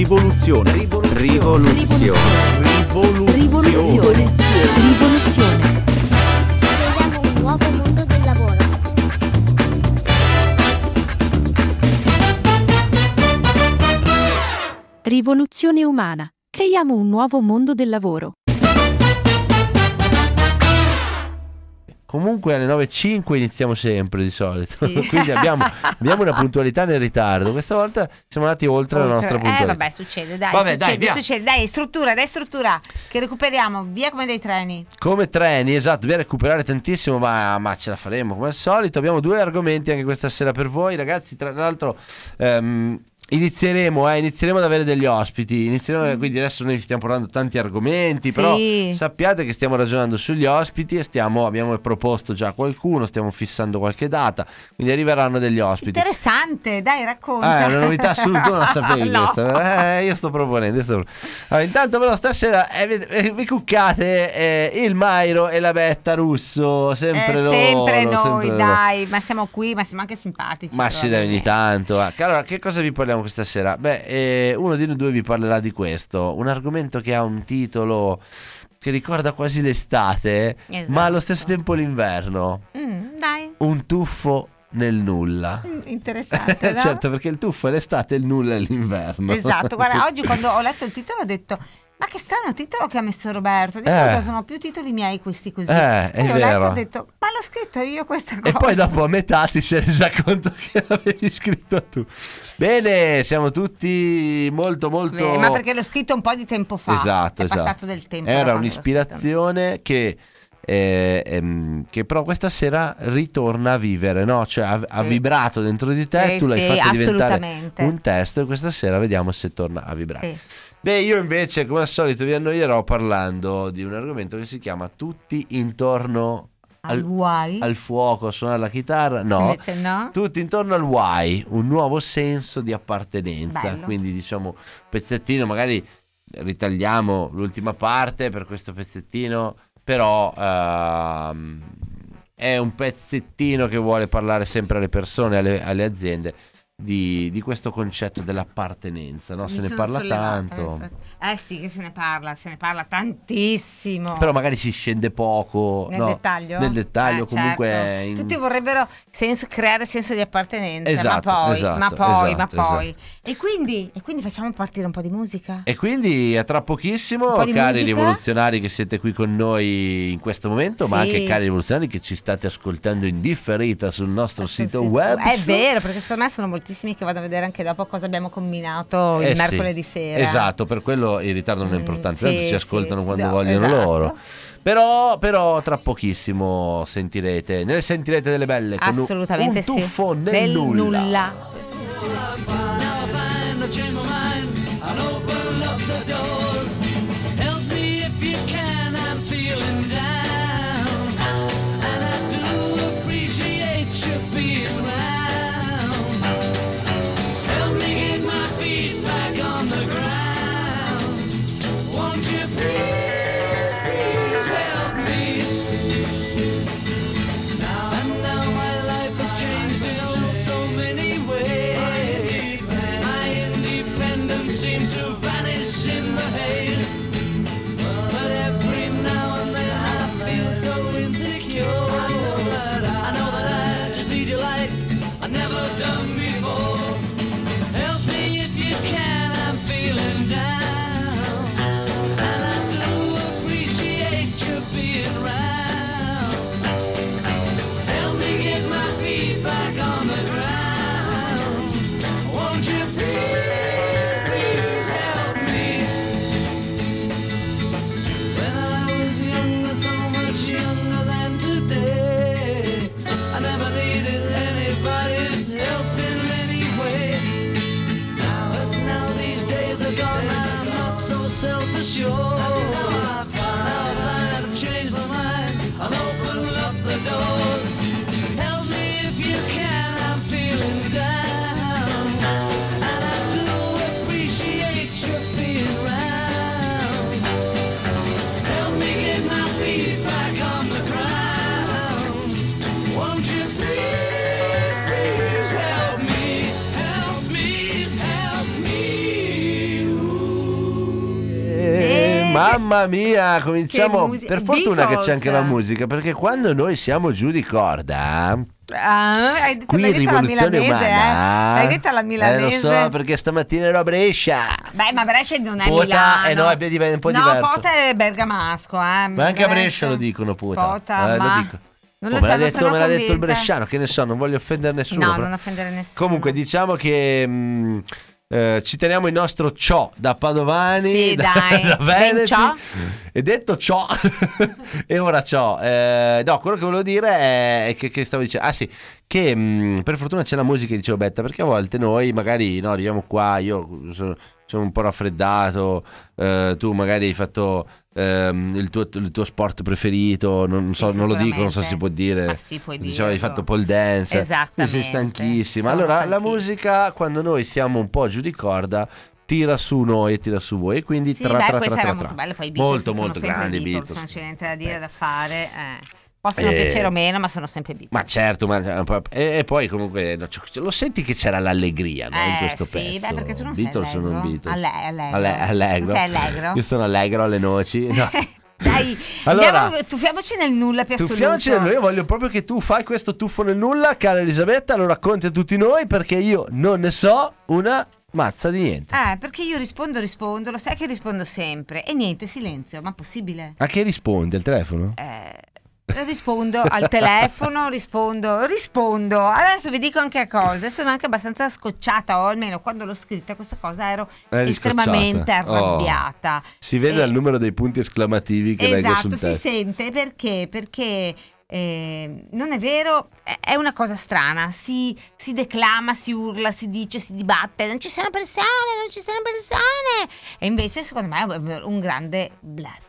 Rivoluzione. Rivoluzione. Rivoluzione. Rivoluzione. Rivoluzione. Creiamo un nuovo mondo del lavoro. Rivoluzione umana. Creiamo un nuovo mondo del lavoro. Comunque alle 9.05 iniziamo sempre di solito, Sì. quindi abbiamo, abbiamo una puntualità nel ritardo. Questa volta siamo andati oltre, la nostra Eh puntualità. vabbè, succede, dai, Vabbè, succede, dai, succede, dai, struttura, dai, struttura, che recuperiamo, via come dei treni. Come treni, esatto, dobbiamo recuperare tantissimo, ma, ma ce la faremo come al solito. Abbiamo due argomenti anche questa sera per voi, ragazzi. Tra l'altro, ehm, inizieremo, eh, inizieremo ad avere degli ospiti. Inizieremo, quindi adesso noi stiamo parlando tanti argomenti, Sì. però sappiate che stiamo ragionando sugli ospiti e stiamo, abbiamo proposto già qualcuno, stiamo fissando qualche data, quindi arriveranno degli ospiti. Interessante, dai, racconta. è una novità assoluta, non la sapevi No. Eh, io sto proponendo. io sto Allora, intanto però stasera eh, vi- eh, vi cuccate eh, il Mairo e la Betta Russo, sempre Eh, loro. sempre noi, sempre loro. dai, ma siamo qui, ma siamo anche simpatici. Ma sì, dai, ogni tanto. Che Allora, che cosa vi parliamo questa sera? Beh, eh, uno di noi due vi parlerà di questo. Un argomento che ha un titolo che ricorda quasi l'estate, Esatto. ma allo stesso tempo l'inverno. Mm, dai, Un tuffo nel nulla. Mm, interessante, certo, perché il tuffo è l'estate e il nulla è l'inverno. Esatto, guarda, oggi quando ho letto il titolo ho detto ma che strano titolo che ha messo Roberto, di Eh. solito sono più titoli miei questi così. Eh, Poi ho letto e ho detto ma l'ho scritto io questa cosa. E poi dopo a metà ti sei resa conto che l'avevi scritto tu. Bene, siamo tutti molto molto... Eh, ma perché l'ho scritto un po' di tempo fa. Esatto, è esatto. passato del tempo. Era un'ispirazione che... eh, ehm, che però questa sera ritorna a vivere, no? Cioè ha, ha vibrato dentro di te, Sì, tu l'hai sì, fatto diventare un testo e questa sera vediamo se torna a vibrare. Sì. Beh, io invece, come al solito, vi annoierò parlando di un argomento che si chiama Tutti intorno Al why? al fuoco a suonare la chitarra. No, no. tutti intorno al why, un nuovo senso di appartenenza. Bello. Quindi, diciamo, pezzettino, magari ritagliamo l'ultima parte per questo pezzettino, però ehm, è un pezzettino che vuole parlare sempre alle persone, alle, alle aziende. Di, di questo concetto dell'appartenenza, no? Se ne parla sollevata, tanto. infatti. Eh sì, che se ne parla, se ne parla tantissimo. Però magari si scende poco nel no, dettaglio? Nel dettaglio, Eh, comunque. certo. in- Tutti vorrebbero senso- creare senso di appartenenza, Esatto, ma poi, esatto, ma poi, esatto, ma poi. E, quindi, e quindi facciamo partire un po' di musica? E quindi a tra pochissimo, cari musica? rivoluzionari che siete qui con noi in questo momento, ma Sì. anche cari rivoluzionari che ci state ascoltando in differita sul nostro Sul sito web. È vero, perché secondo me sono moltissimi che vado a vedere anche dopo cosa abbiamo combinato Eh il sì. mercoledì sera. Esatto, per quello il ritardo non è Mm, importante, sì, tanto ci sì. ascoltano quando No, vogliono esatto. loro. Però, però tra pochissimo sentirete, ne sentirete delle belle con un- Assolutamente un sì. tuffo nel Del nulla. nulla. Mamma mia, cominciamo. musi- per fortuna che Beatles. c'è anche la musica, perché quando noi siamo giù di corda, Ah, hai detto, qui l'hai detto alla milanese, umana. eh? L'hai detto alla milanese. Eh, lo so, perché stamattina ero a Brescia. Beh, ma Brescia non è Pota, Milano. eh no, è un po' no, diverso. Pota è bergamasco, eh. Ma anche a Brescia lo dicono, puta. Pota, Eh, lo ma... dico. Non Oh, lo me so, l'ha non detto, me l'ha detto il bresciano, che ne so, non voglio offendere nessuno. No, però- non offendere nessuno. Comunque, diciamo che mh, eh, ci teniamo il nostro ciò da Padovani, Sì, da, dai, da Veneti. ciò. E detto ciò, e ora ciò. eh, no, quello che volevo dire è, è che, che stavo dicendo. Ah, sì, che mh, per fortuna c'è la musica, dicevo Betta, perché a volte noi magari no, arriviamo qua, io sono, sono un po' raffreddato, eh, tu magari hai fatto ehm, il, tuo, il tuo sport preferito, non, Sì, so, non lo dico, non so se si può dire. Ma sì, puoi Diceva, hai fatto pole dance, Esattamente. sei stanchissima. Sono allora, la stanchissima. musica, quando noi siamo un po' giù di corda, tira su noi e tira su voi. E quindi Sì, tra, beh, tra, tra, era tra, molto tra. bella, poi i Beatles Molto, molto grandi Beatles, Beatles. non c'è niente da dire, da fare. eh. Possono Eh. piacere o meno, ma sono sempre Beatles. Ma certo, ma, e, e poi comunque no, c- lo senti che c'era l'allegria no, in Eh, questo sì, pezzo. beh, perché tu non Beatles sei sono allegro. Beatles. Alle- allegro. Alle- allegro. Sei allegro? Io sono allegro alle noci. No. Dai, Allora- andiamo, tuffiamoci nel nulla più assoluto. Tuffiamoci nel nulla, io voglio proprio che tu fai questo tuffo nel nulla, cara Elisabetta, lo racconti a tutti noi perché io non ne so una mazza di niente. Eh, perché io rispondo, rispondo, lo sai che rispondo sempre. E niente, silenzio, ma possibile? A che rispondi? Al telefono? Eh, rispondo al telefono, rispondo, rispondo. Adesso vi dico anche cose. Sono anche abbastanza scocciata, o almeno quando l'ho scritta questa cosa ero Eri estremamente scocciata. Oh. arrabbiata. Si vede Eh, dal numero dei punti esclamativi che leggo Esatto, sul si testo. sente perché? Perché eh, non è vero, è- è una cosa strana, si, si declama, si urla, si dice, si dibatte, non ci sono persone, non ci sono persone. E invece secondo me è un grande bluff.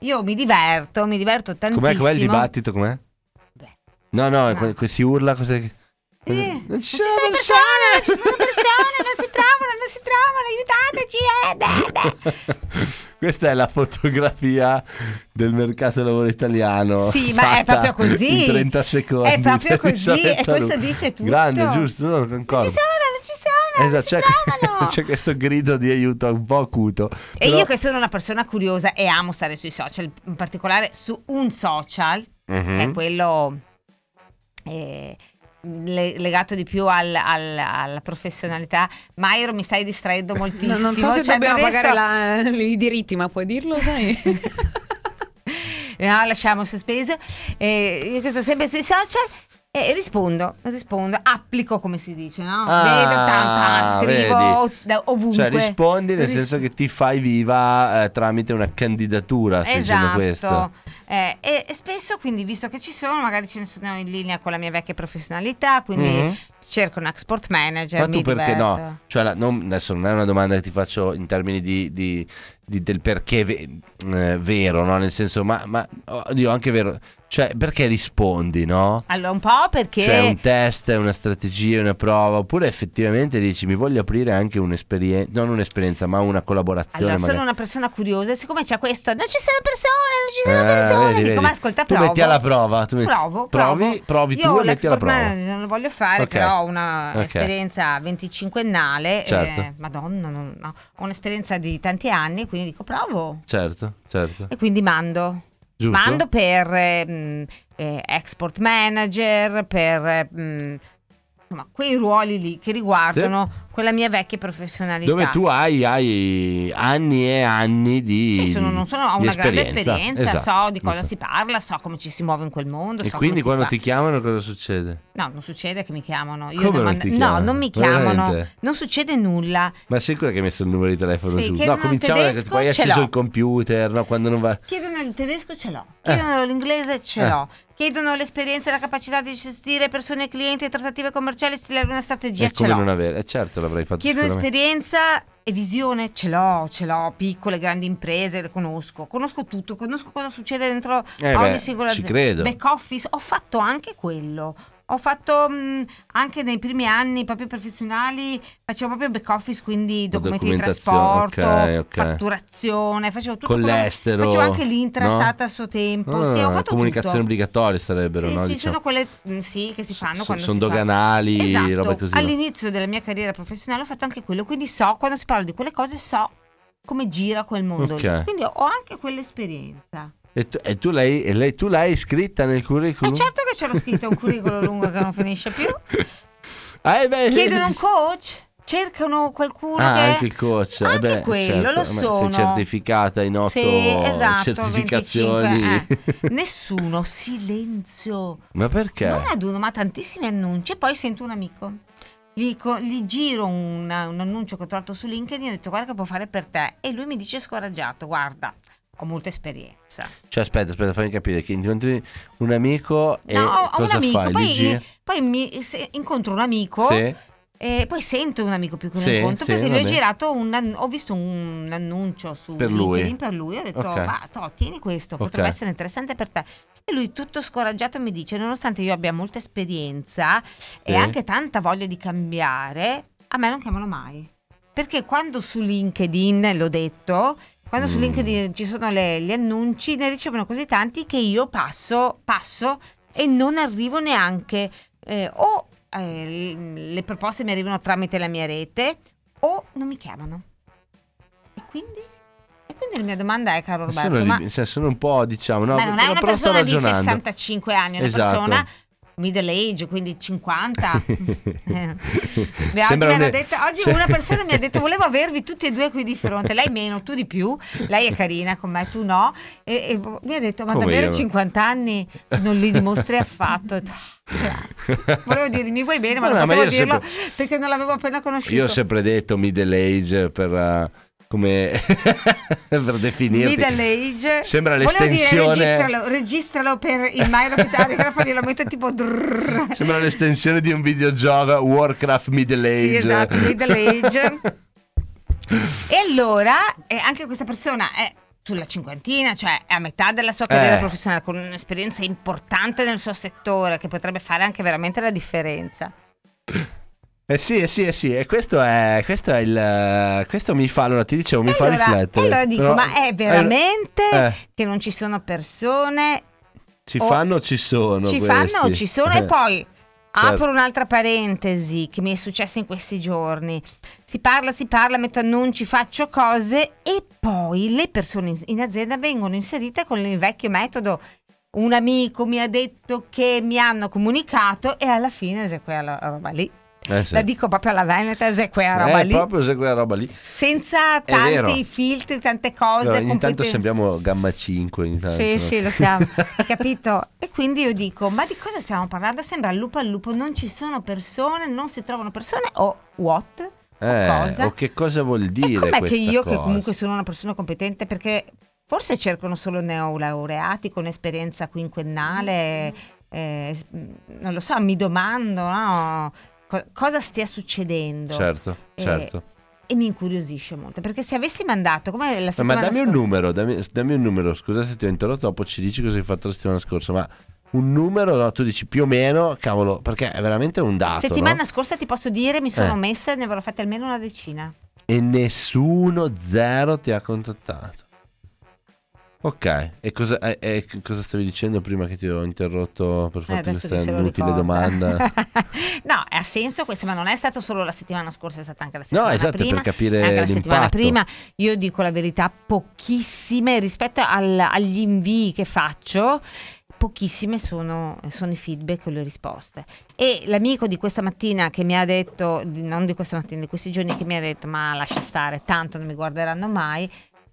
Io mi diverto, mi diverto tantissimo. Com'è, com'è il dibattito? Com'è? Beh. No, no, No. que- si urla, cos'è. Eh, Non non ci sono persone, non ci sono persone, non si trovano, non si trovano, aiutateci. Eh, beh, beh. Questa è la fotografia del mercato del lavoro italiano. Sì, ma è proprio così. In 30 secondi. È proprio così, e questo dice tutto. Grande, giusto? No, Non ci sono, non ci sono, Esatto, c'è, c'è questo grido di aiuto un po' acuto. E Però- io che sono una persona curiosa e amo stare sui social, in particolare su un social, Mhm. che è quello eh, le- legato di più al- al- alla professionalità. Mairo mi stai distraendo moltissimo. No, non so se cioè, dobbiamo pagare la- i diritti, ma puoi dirlo, sai? No, lasciamo sospeso. Eh, io che sto sempre sui social e rispondo, rispondo, applico come si dice, no? Ah, Vedo tanta, scrivo vedi. ovunque. Cioè rispondi nel Ris- senso che ti fai viva eh, tramite una candidatura, stai Esatto, questo. Eh, e, e spesso quindi visto che ci sono, magari ce ne sono in linea con la mia vecchia professionalità, quindi Mhm. cerco un export manager. Ma tu perché diverto. no? Cioè, la- non- adesso non è una domanda che ti faccio in termini di, di- di- del perché ve- eh, vero, no? Nel senso, ma, ma oddio, anche vero. Cioè, perché rispondi, no? Allora, un po' perché C'è un test, una strategia, una prova, oppure effettivamente dici mi voglio aprire anche un'esperienza, non un'esperienza, ma una collaborazione. allora, sono magari. una persona curiosa siccome c'è questo, non ci sono persone, non ci sono Eh, persone, vedi, dico vedi. ma ascolta, Tu provo. metti alla prova, tu metti- Provo, provi, provo. provi Io tu e metti alla prova. manager non lo voglio fare, Ok. però ho una Ok. esperienza 25ennale, Certo. eh, madonna, non- no, ho un'esperienza di tanti anni, quindi dico provo. Certo, certo. E quindi mando. Giusto? Mando per ehm, eh, export manager, per ehm, insomma, quei ruoli lì che riguardano quella mia vecchia professionalità. Dove tu hai, hai anni e anni di Sì, sono, non sono, ho una grande esperienza, Esatto, so di cosa esatto. si parla, so come ci si muove in quel mondo. E so quindi quando ti chiamano cosa succede? No, non succede che mi chiamano. Io devo non ti no, chiamano? non mi chiamano, Veramente? non succede nulla. Ma sei sicura che hai messo il numero di telefono Sì, giù? No, cominciamo che tedesco, poi hai ce acceso il computer, no? Quando non va... Chiedono il tedesco, ce l'ho. Eh. Chiedono l'inglese, ce Eh. l'ho. Chiedono l'esperienza e la capacità di gestire persone e clienti e trattative commerciali e stilare una strategia, ce come l'ho. non avere... Eh certo l'avrei fatto sicuramente. esperienza e visione, ce l'ho, ce l'ho, piccole, grandi imprese, le conosco, conosco tutto, conosco cosa succede dentro Eh ogni beh, singola azienda. Back office, ho fatto anche quello. Ho fatto mh, anche nei primi anni proprio professionali, facevo proprio back office, quindi documenti di trasporto, ok, ok. fatturazione, facevo tutto Con quello- l'estero, Facevo anche l'intrastat no? a suo tempo, Ah, sì, ho fatto comunicazioni tutto. obbligatorie sarebbero, Sì, no? sì, Diciamo. sono quelle mm, sì, che si fanno So- quando sono si fa- doganali, esatto. robe così, no? All'inizio della mia carriera professionale ho fatto anche quello, quindi so, quando si parla di quelle cose so come gira quel mondo. lì. Ok. Quindi ho anche quell'esperienza. E tu, e tu l'hai, e lei- tu l'hai scritta nel curriculum? certo che ce l'ho scritto un curriculum lungo che non finisce più. Ah, eh beh, Chiedono un coach, cercano qualcuno Ah, che anche il coach. eh Anche beh, quello, certo, lo ma sono. Sei certificata in otto Sì, esatto, certificazioni. 25, eh. Nessuno, silenzio. ma perché? Non ad uno, ma tantissimi annunci. E poi sento un amico. Gli, gli giro una- un annuncio che ho trovato su LinkedIn e ho detto guarda che può fare per te. E lui mi dice scoraggiato, guarda, ho molta esperienza. Cioè, aspetta, aspetta, fammi capire che incontri un amico e no, ho- ho cosa un amico, fai? Poi, poi mi, se- incontro un amico. Sì. E poi sento un amico più che un Sì, incontro sì, perché gli ho girato un ho visto un annuncio su Per lui. LinkedIn per lui ho detto Ok. ma to, tieni questo potrebbe essere interessante per te e lui tutto scoraggiato mi dice nonostante io abbia molta esperienza e Sì. anche tanta voglia di cambiare a me non chiamano mai perché quando su LinkedIn l'ho detto quando su Mm. LinkedIn ci sono le- gli annunci ne ricevono così tanti che io passo passo e non arrivo neanche eh, o eh, le proposte mi arrivano tramite la mia rete o non mi chiamano. E quindi? E quindi la mia domanda è, caro Roberto, sono, ma, cioè, sono un po', diciamo, no, ma non è una persona di ragionando. 65 anni, è una Esatto. persona middle age, quindi 50. Eh. Beh, oggi, un- detto- oggi una persona mi ha detto volevo avervi tutti e due qui di fronte, lei meno, tu di più, lei è carina con me, tu no, e, e mi ha detto ma Come davvero io? 50 anni non li dimostri affatto. "Ah, Grazie. Volevo dire mi vuoi bene, ma No, non no, potevo dirlo sempre- perché non l'avevo appena conosciuto. Io ho sempre detto middle age per, eh, come per definirti. Middle age. Sembra l'estensione- dire registralo, registralo per il Mairo Pitarigrafo glielo metto tipo drrrr. Sembra l'estensione di un videogioco Warcraft Middle Age. Sì, esatto, middle age. e allora, eh, anche questa persona è sulla cinquantina, cioè è a metà della sua carriera Eh. professionale, con un'esperienza importante nel suo settore, che potrebbe fare anche veramente la differenza. Eh sì, eh sì, eh sì, e questo è, questo è il... Questo mi fa, allora ti dicevo, mi e fa allora, riflettere. e allora dico, Però- ma è veramente Eh, che non ci sono persone ci o- fanno o ci sono ci questi? fanno o ci sono e poi Certo. apro un'altra parentesi che mi è successa in questi giorni si parla si parla metto annunci faccio cose e poi le persone in- azienda vengono inserite con il vecchio metodo un amico mi ha detto che mi hanno comunicato e alla fine è quella roba lì Eh sì. la dico proprio alla Veneta è quella roba Eh, lì proprio se quella roba lì. senza tanti filtri tante cose Allora, intanto complete- sembriamo gamma 5 intanto. sì, sì, lo siamo, hai capito? E quindi io dico, ma di cosa stiamo parlando? Sembra lupo al lupo, non ci sono persone, non si trovano persone o what? O Eh, cosa? o che cosa vuol dire com'è che io, che cosa? comunque sono una persona competente, perché forse cercano solo neolaureati con esperienza quinquennale, eh, s- non lo so, mi domando, no? Co- cosa stia succedendo? Certo, Eh, certo. E mi incuriosisce molto, perché se avessi mandato, come la No, ma settimana dammi un scorsa- numero, dammi, dammi un numero, scusa se ti ho interrotto, dopo ci dici cosa hai fatto la settimana scorsa, ma un numero, no, tu dici più o meno, cavolo, perché è veramente un dato, Settimana no? scorsa ti posso dire, mi sono Eh. messa e ne avrò fatte almeno una decina. E nessuno, zero ti ha contattato. Ok, e cosa, e- e cosa stavi dicendo prima che ti ho interrotto per Eh, farti adesso questa inutile domanda? no, ha senso questo, ma non è stato solo la settimana scorsa, è stata anche la No, settimana esatto, prima. per capire anche la settimana l'impatto. prima. Io dico la verità, pochissime rispetto al- agli invii che faccio. Pochissime sono, sono i feedback e le risposte. E l'amico di questa mattina che mi ha detto, non di questa mattina, di questi giorni che mi ha detto: Ma lascia stare, tanto non mi guarderanno mai.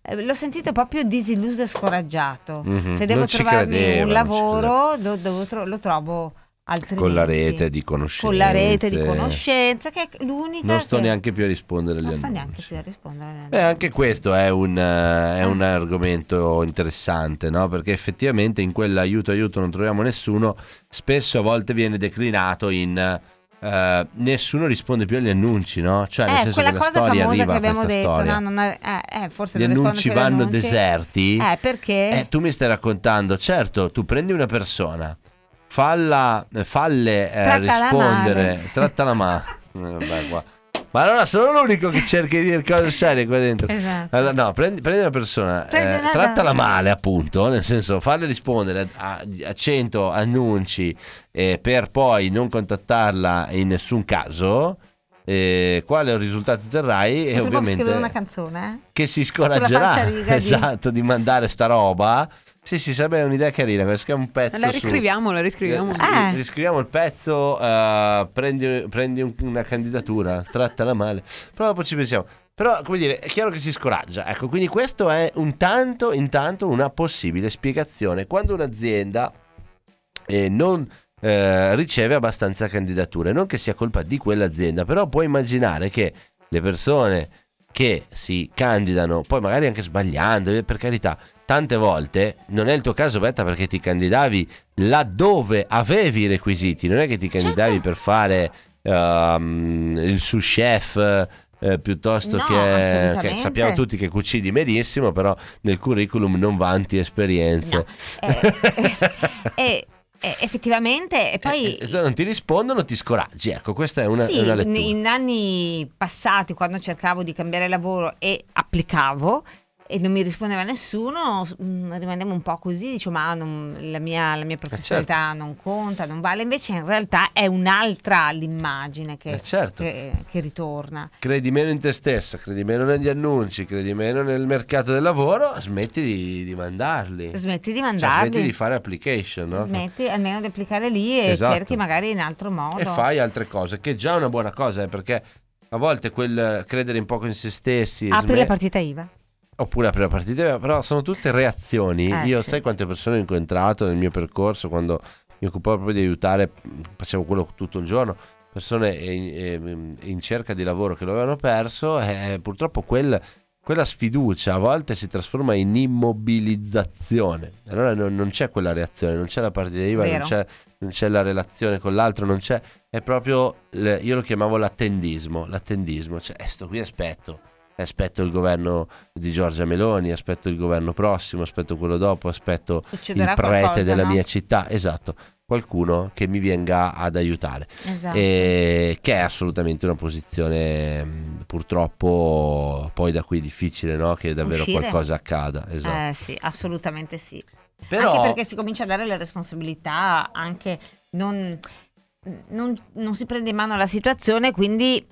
Eh, L'ho sentito proprio disilluso e scoraggiato. Mhm, Se devo non trovarmi credeva, un non lavoro, lo, devo tro- lo trovo altrimenti. Con la rete di conoscenze. Con la rete di conoscenza, che è l'unica. Non sto che- neanche più a rispondere agli Non sto annunci. neanche più a rispondere. agli Beh, anche questo è un, eh, è un argomento interessante, no? Perché effettivamente in quell'aiuto aiuto non troviamo nessuno, spesso a volte viene declinato in eh, nessuno risponde più agli annunci, no? Cioè, nel Eh, senso quella che la cosa storia famosa arriva che abbiamo detto, storia. no, non è- eh, eh, forse Gli annunci vanno annunci. deserti. Eh, perché? Eh, tu mi stai raccontando, certo, tu prendi una persona, falla, eh, falle eh, Trattala rispondere, male. trattala male. Eh, vabbè, qua. Ma allora sono l'unico che cerca di dire cose serie qua dentro. Esatto. Allora, no, prendi, prendi una persona, eh, trattala male, appunto, nel senso, farle rispondere a, a 100 annunci eh, per poi non contattarla in nessun caso. eh, quale risultato otterrai e ovviamente scrivere una canzone, eh? che si scoraggerà esatto, di mandare sta roba. Sì, sì, sarebbe un'idea carina, perché è un pezzo La su- riscriviamo, la riscriviamo. Ah. Eh, Riscriviamo il pezzo, eh, prendi, prendi un- una candidatura, trattala male. Però dopo ci pensiamo. Però, come dire, è chiaro che si scoraggia. Ecco, quindi questo è un tanto, intanto, una possibile spiegazione. Quando un'azienda eh, non eh, riceve abbastanza candidature, non che sia colpa di quell'azienda, però puoi immaginare che le persone che si candidano, poi magari anche sbagliando, eh, per carità, tante volte non è il tuo caso, Betta, perché ti candidavi laddove avevi i requisiti, non è che ti candidavi Certo. per fare ehm, il sous chef. eh, piuttosto No, che, che sappiamo tutti che cucini benissimo, però nel curriculum non vanti esperienze. No. Eh, eh, eh, effettivamente, e poi... Eh, non ti rispondono, ti scoraggi. Ecco, questa è una, sì, è una lettura. in anni passati, quando cercavo di cambiare lavoro e applicavo e non mi rispondeva nessuno, mm, rimanevo un po' così, dicevo ma non- la, mia, la mia professionalità certo. non conta, non vale, invece in realtà è un'altra l'immagine che, Eh, certo. che- che ritorna. Credi meno in te stessa, credi meno negli annunci, credi meno nel mercato del lavoro, smetti di, di mandarli. Smetti di Cioè, mandarli, smetti di fare application, no? smetti almeno di applicare lì e Esatto. cerchi magari in altro modo. E fai altre cose, che è già una buona cosa, eh, perché a volte quel credere in poco in se stessi... Apri sme- la partita IVA. Oppure la partita, però sono tutte reazioni. Eh, Io sì. sai quante persone ho incontrato nel mio percorso quando mi occupavo proprio di aiutare, facevo quello tutto il giorno, persone in, in cerca di lavoro che lo avevano perso e purtroppo quel- quella sfiducia a volte si trasforma in immobilizzazione. Allora non, non c'è quella reazione, non c'è la partita IVA, non c'è, non c'è la relazione con l'altro, non c'è, è proprio, io lo chiamavo l'attendismo, l'attendismo, cioè eh, sto qui aspetto aspetto il governo di Giorgia Meloni, aspetto il governo prossimo, aspetto quello dopo, aspetto Succederà il prete qualcosa, della no? mia città, esatto, qualcuno che mi venga ad aiutare, Esatto. e che è assolutamente una posizione purtroppo poi da qui difficile, no? che davvero Uscire? qualcosa accada, esatto. Eh sì, assolutamente sì. Però Anche perché si comincia a dare le responsabilità, anche non, non- non si prende in mano la situazione, quindi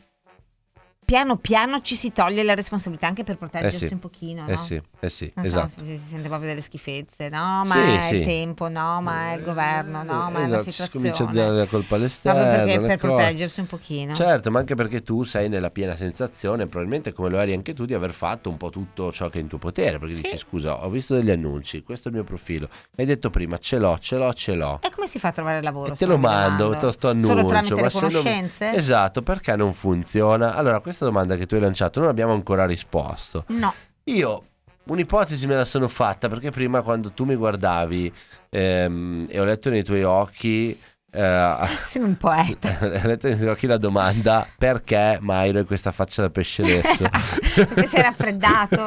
piano piano ci si toglie la responsabilità anche per proteggersi Eh sì, un pochino. eh no? sì, eh sì, Non esatto. so, si, si sente proprio delle schifezze, no? Ma Sì, è sì. il tempo, no? Ma è il governo, no? Ma è la Esatto, si situazione. comincia a dare la colpa all'esterno. Proprio perché per cose. proteggersi un pochino. Certo, ma anche perché tu sei nella piena sensazione, probabilmente come lo eri anche tu, di aver fatto un po' tutto ciò che è in tuo potere. Perché dici, scusa, ho visto degli annunci, questo è il mio profilo. Hai detto prima, ce l'ho, ce l'ho, ce l'ho. E come si fa a trovare lavoro? E te lo mando, mando? te lo sto annuncio. Solo tramite le se non conoscenze? Esatto, perché non funziona? Allora, questa domanda che tu hai lanciato non abbiamo ancora risposto. No. Io un'ipotesi me la sono fatta perché prima quando tu mi guardavi ehm, e ho letto nei tuoi occhi... eh, Sei un poeta. ho letto nei tuoi occhi la domanda perché Mairo hai questa faccia da pesce adesso? perché sei raffreddato.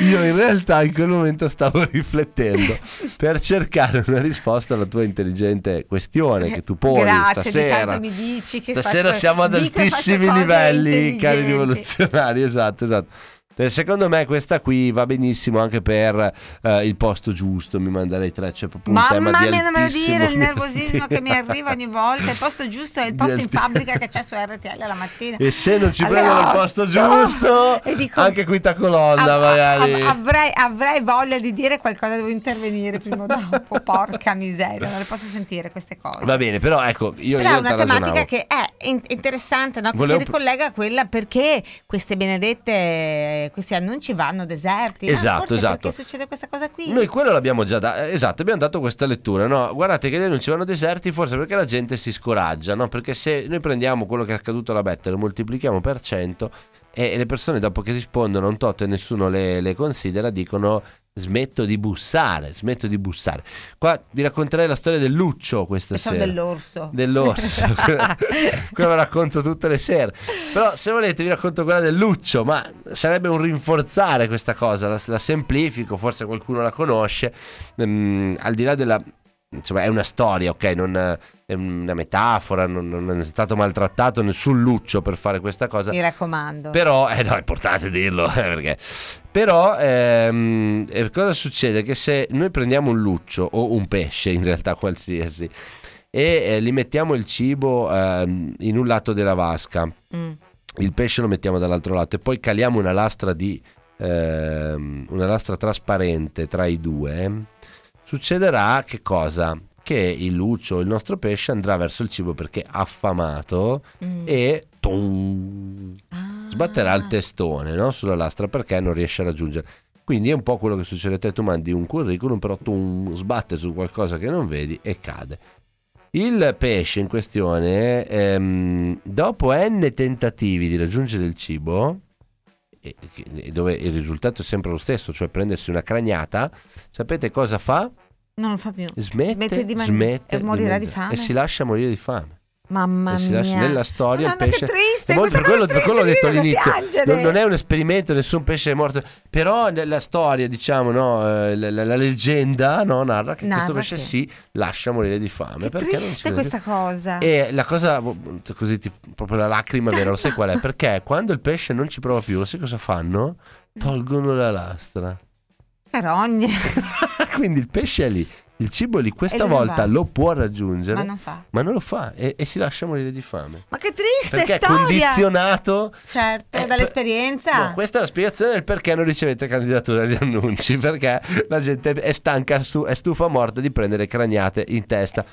Io in realtà in quel momento stavo riflettendo per cercare una risposta alla tua intelligente questione che tu poni Grazie, stasera. mi dici che Stasera faccio- siamo ad altissimi livelli, cari rivoluzionari. Esatto, esatto. Eh, Secondo me questa qui va benissimo anche per eh, il posto giusto, mi manderei tre, c'è proprio un tema Mamma di mia, non me lo dire, il nervosismo che mi arriva ogni volta. Il posto giusto è il posto in fabbrica che c'è su RTL la mattina. E se non ci Alle prendono il posto giusto, dico- anche quinta colonna Av- magari. av- avrei, avrei voglia di dire qualcosa, devo intervenire prima o dopo. Porca miseria, non le posso sentire queste cose. Va bene, però ecco, io Però è in una tematica ragionavo. che è in- interessante, no? che Volevo- si ricollega a quella perché queste benedette, questi annunci vanno deserti. Ah, Esatto, forse esatto. Perché succede questa cosa qui? Noi quello l'abbiamo già dato, esatto, abbiamo dato questa lettura, no? Guardate che gli annunci vanno deserti forse perché la gente si scoraggia, no? Perché se noi prendiamo quello che è accaduto alla Better, lo moltiplichiamo per 100 e le persone dopo che rispondono a un tot e nessuno le, le considera dicono smetto di bussare, smetto di bussare. Qua vi racconterei la storia del Luccio questa Pensavo sera. dell'orso. Dell'orso, quello la racconto tutte le sere. Però se volete vi racconto quella del Luccio, ma sarebbe un rinforzare questa cosa, la, la semplifico, forse qualcuno la conosce, Ehm, al di là della... Insomma, è una storia, ok? Non è una metafora, non, non è stato maltrattato nessun Luccio per fare questa cosa. Mi raccomando. Però, eh no, è importante dirlo, eh, perché... Però, ehm, eh, cosa succede? Che se noi prendiamo un luccio o un pesce, in realtà qualsiasi, e eh, li mettiamo il cibo ehm, in un lato della vasca, Mm. il pesce lo mettiamo dall'altro lato e poi caliamo una lastra di ehm, una lastra trasparente tra i due, succederà che cosa? Che il lucio, il nostro pesce, andrà verso il cibo perché affamato Mm. e tum, Ah. sbatterà il testone no? sulla lastra perché non riesce a raggiungere. Quindi è un po' quello che succede a te, tu mandi un curriculum, però tu sbatte su qualcosa che non vedi e cade. Il pesce in questione, ehm, dopo n tentativi di raggiungere il cibo, e- e dove il risultato è sempre lo stesso, cioè prendersi una craniata, sapete cosa fa? Non lo fa più. Smette, Smette di man- smette e morirà di mangiare. fame? e si lascia morire di fame. Mamma si mia. nella storia Madonna, il pesce che triste, per quello, cosa per quello ho triste, detto all'inizio. non, non è un esperimento nessun pesce è morto. Però nella storia diciamo no, eh, la, la- la leggenda no, narra che Narra questo pesce che- si lascia morire di fame. Che perché non si triste questa cosa. e la cosa così ti- proprio la lacrima vera lo sai qual è? Perché quando il pesce non ci prova più lo sai cosa fanno? Tolgono la lastra. Carogne. quindi il pesce è lì il cibo è lì questa volta va. lo può raggiungere Ma non fa. ma non lo fa e, e si lascia morire di fame Ma che triste perché è storia. condizionato Certo, Eh, dall'esperienza. No, questa è la spiegazione del perché non ricevete candidatura agli annunci. Perché la gente è stanca, su- è stufa morta di prendere craniate in testa.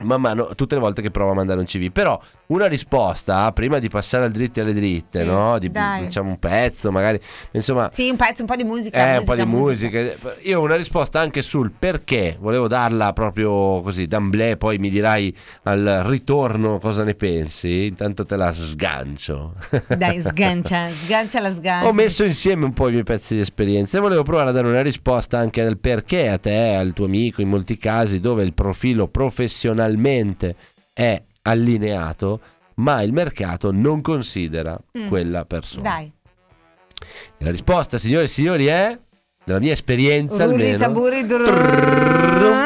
Man mano, tutte le volte che prova a mandare un CV. Però una risposta, prima di passare al dritti alle dritte, Sì, no? Di, diciamo un pezzo, magari. Insomma, Sì, un pezzo, un po' di musica. eh, un po' musica, di musica. Io ho una risposta anche sul perché. Volevo darla proprio così, d'amblè, poi mi dirai al ritorno cosa ne pensi. Intanto te la sgancio. Dai, sgancia, sgancia la sgancia. Ho messo insieme un po' i miei pezzi di esperienza e volevo provare a dare una risposta anche al perché a te, al tuo amico, in molti casi dove il profilo professionalmente è allineato, ma il mercato non considera Mm. quella persona. Dai. E la risposta, signore e signori, è dalla mia esperienza Rulli, almeno. tamburi.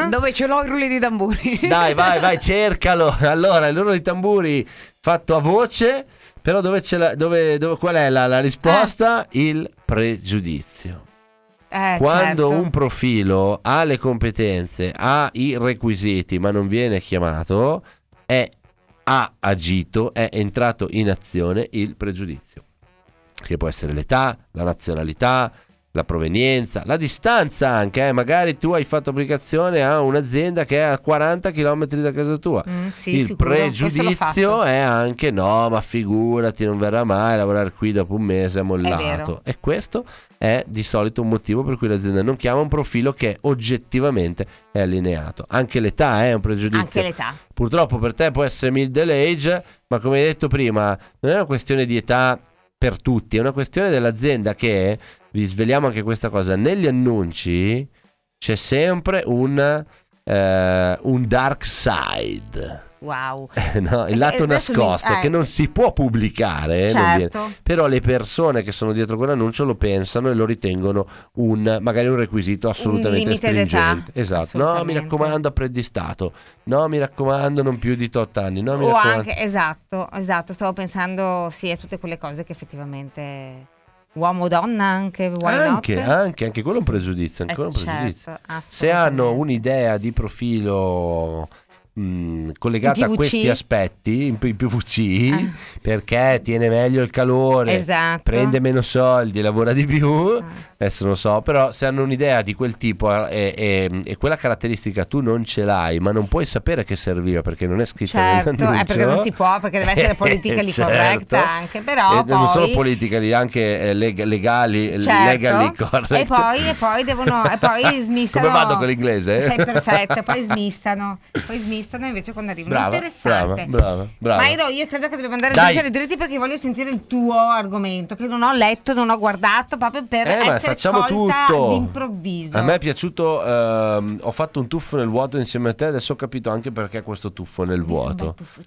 Dove ce l'ho i rulli di tamburi? Dai, vai, vai, cercalo. Allora, il loro di tamburi fatto a voce, però dove c'è la, dove, dove- qual è la, la risposta? Il pregiudizio. Eh, Quando certo. un profilo ha le competenze, ha i requisiti, ma non viene chiamato, è, ha agito, è entrato in azione il pregiudizio. Che può essere l'età, la nazionalità, la provenienza, la distanza anche. eh. Magari tu hai fatto applicazione a un'azienda che è a 40 km da casa tua. Mm, sì, il sicuro, pregiudizio è anche no, ma figurati, non verrà mai a lavorare qui dopo un mese, è mollato. vero. E questo è di solito un motivo per cui l'azienda non chiama un profilo che oggettivamente è allineato. Anche l'età è un pregiudizio. Anche l'età. Purtroppo per te può essere middle age, ma come hai detto prima, non è una questione di età per tutti, è una questione dell'azienda che, vi sveliamo anche questa cosa, negli annunci c'è sempre un, eh, un dark side. Wow. No, il Eh, lato adesso mi- nascosto eh. che non si può pubblicare, eh. Certo. però le persone che sono dietro quell'annuncio lo pensano e lo ritengono un, magari un requisito assolutamente d'età, stringente. Esatto, no, mi raccomando, apprendistato, no, mi raccomando, non più di 8 anni, no, mi o raccomando. anche, esatto, esatto, stavo pensando sì a tutte quelle cose che effettivamente uomo donna anche, Anche, anche, anche quello è un pregiudizio, Eh, un pregiudizio. certo, Se hanno un'idea di profilo mh, collegata a questi aspetti, in PVC, Eh. perché tiene meglio il calore, Esatto. prende meno soldi, lavora di più, Ah. adesso non so, però se hanno un'idea di quel tipo eh, e, e- e quella caratteristica tu non ce l'hai, ma non puoi sapere che serviva perché non è scritto Certo, nell'annuncio. è perché non si può, perché deve essere politically Certo. corretta anche, però E non solo poi- politically, anche eh, leg- legali, Certo. legally correct. E poi, e poi devono e poi smistano. Come vado con l'inglese? Sei perfetto, e poi smistano. Poi smistano invece quando arrivano. Brava, Interessante. brava, brava, brava. Ma io, credo che dobbiamo andare Dai. alle dritti perché voglio sentire il tuo argomento che non ho letto, non ho guardato proprio per Eh, essere facciamo tutto. d'improvviso. A me è piaciuto, ehm, ho fatto un tuffo nel vuoto insieme a te, adesso ho capito anche perché questo tuffo nel Mi sembra vuoto. tuffo-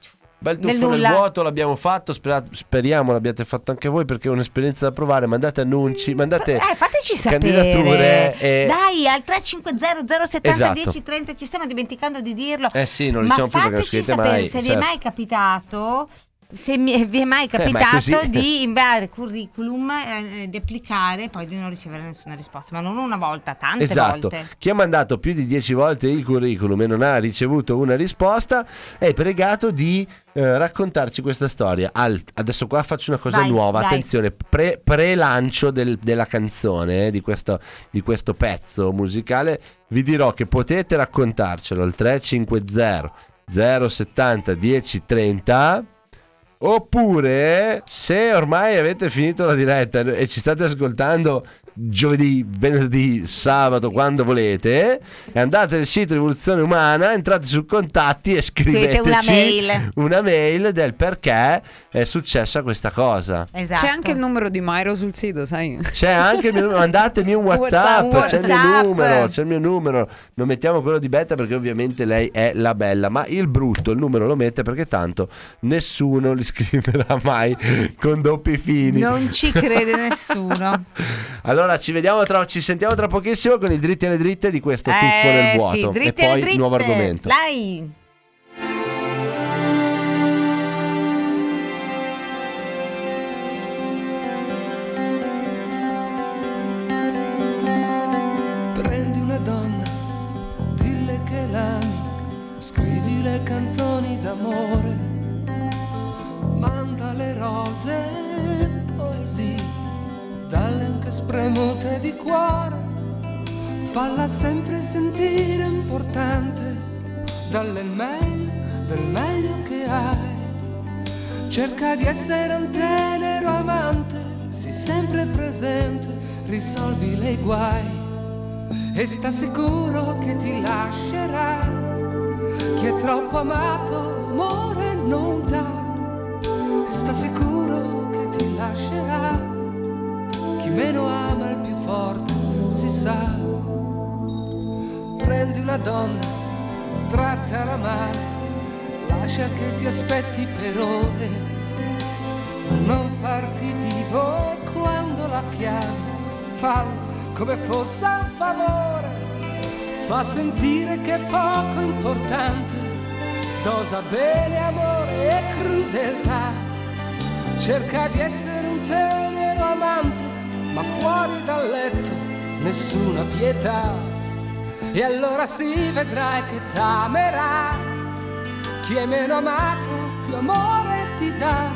Bel Nel tuffo nel, nulla. vuoto l'abbiamo fatto, spera- speriamo l'abbiate fatto anche voi perché è un'esperienza da provare. Mandate annunci, mandate Eh, fateci candidature. E... Dai, al 350 070 Esatto. 10 30 ci stiamo dimenticando di dirlo. Eh sì, non lo diciamo più perché non fateci scrivete sapere mai. se vi è certo. mai capitato se mi, vi è mai Eh, è capitato così. di inviare curriculum, eh, di applicare, poi di non ricevere nessuna risposta, ma non una volta, tante Esatto, volte. chi ha mandato più di 10 volte il curriculum e non ha ricevuto una risposta è pregato di eh, raccontarci questa storia. Al- adesso qua faccio una cosa Vai, nuova, vai. attenzione, pre- pre-lancio del- della canzone, eh, di, questo, di questo pezzo musicale, vi dirò che potete raccontarcelo al 350 070 1030 Oppure, se ormai avete finito la diretta e ci state ascoltando giovedì, venerdì, sabato, quando volete, e andate nel sito Rivoluzione Umana, entrate su contatti e Scrivete scriveteci una mail. una mail del perché è successa questa cosa. Esatto. C'è anche il numero di Mairo sul sito, sai? C'è anche il mio numero, mandatemi un WhatsApp, WhatsApp, c'è il mio numero, c'è il mio numero. Non mettiamo quello di Betta perché ovviamente lei è la bella, ma il brutto il numero lo mette perché tanto nessuno li scriverà mai con doppi fini. Non ci crede nessuno. Allora ci vediamo tra, ci sentiamo tra pochissimo con i dritti e le dritte di questo tuffo nel Eh, vuoto. sì, e dritte alle poi dritte. nuovo argomento. Dai. Prendi una donna, dille che l'ami, scrivi le canzoni d'amore, manda le rose spremute di cuore, falla sempre sentire importante, dalle meglio, del meglio che hai. Cerca di essere un tenero amante, sii sempre presente, risolvi le guai e sta sicuro che ti lascerà. Chi è troppo amato amore non dà. E sta sicuro che ti lascerà. Meno ama il più forte si sa. Prendi una donna, trattala male, lascia che ti aspetti per ore. Non farti vivo quando la chiami, fallo come fosse un favore. Fa sentire che è poco importante, dosa bene amore e crudeltà. Cerca di essere un tenero amante, ma fuori dal letto nessuna pietà. E allora si vedrai che t'amerà. Chi è meno amato più amore ti dà.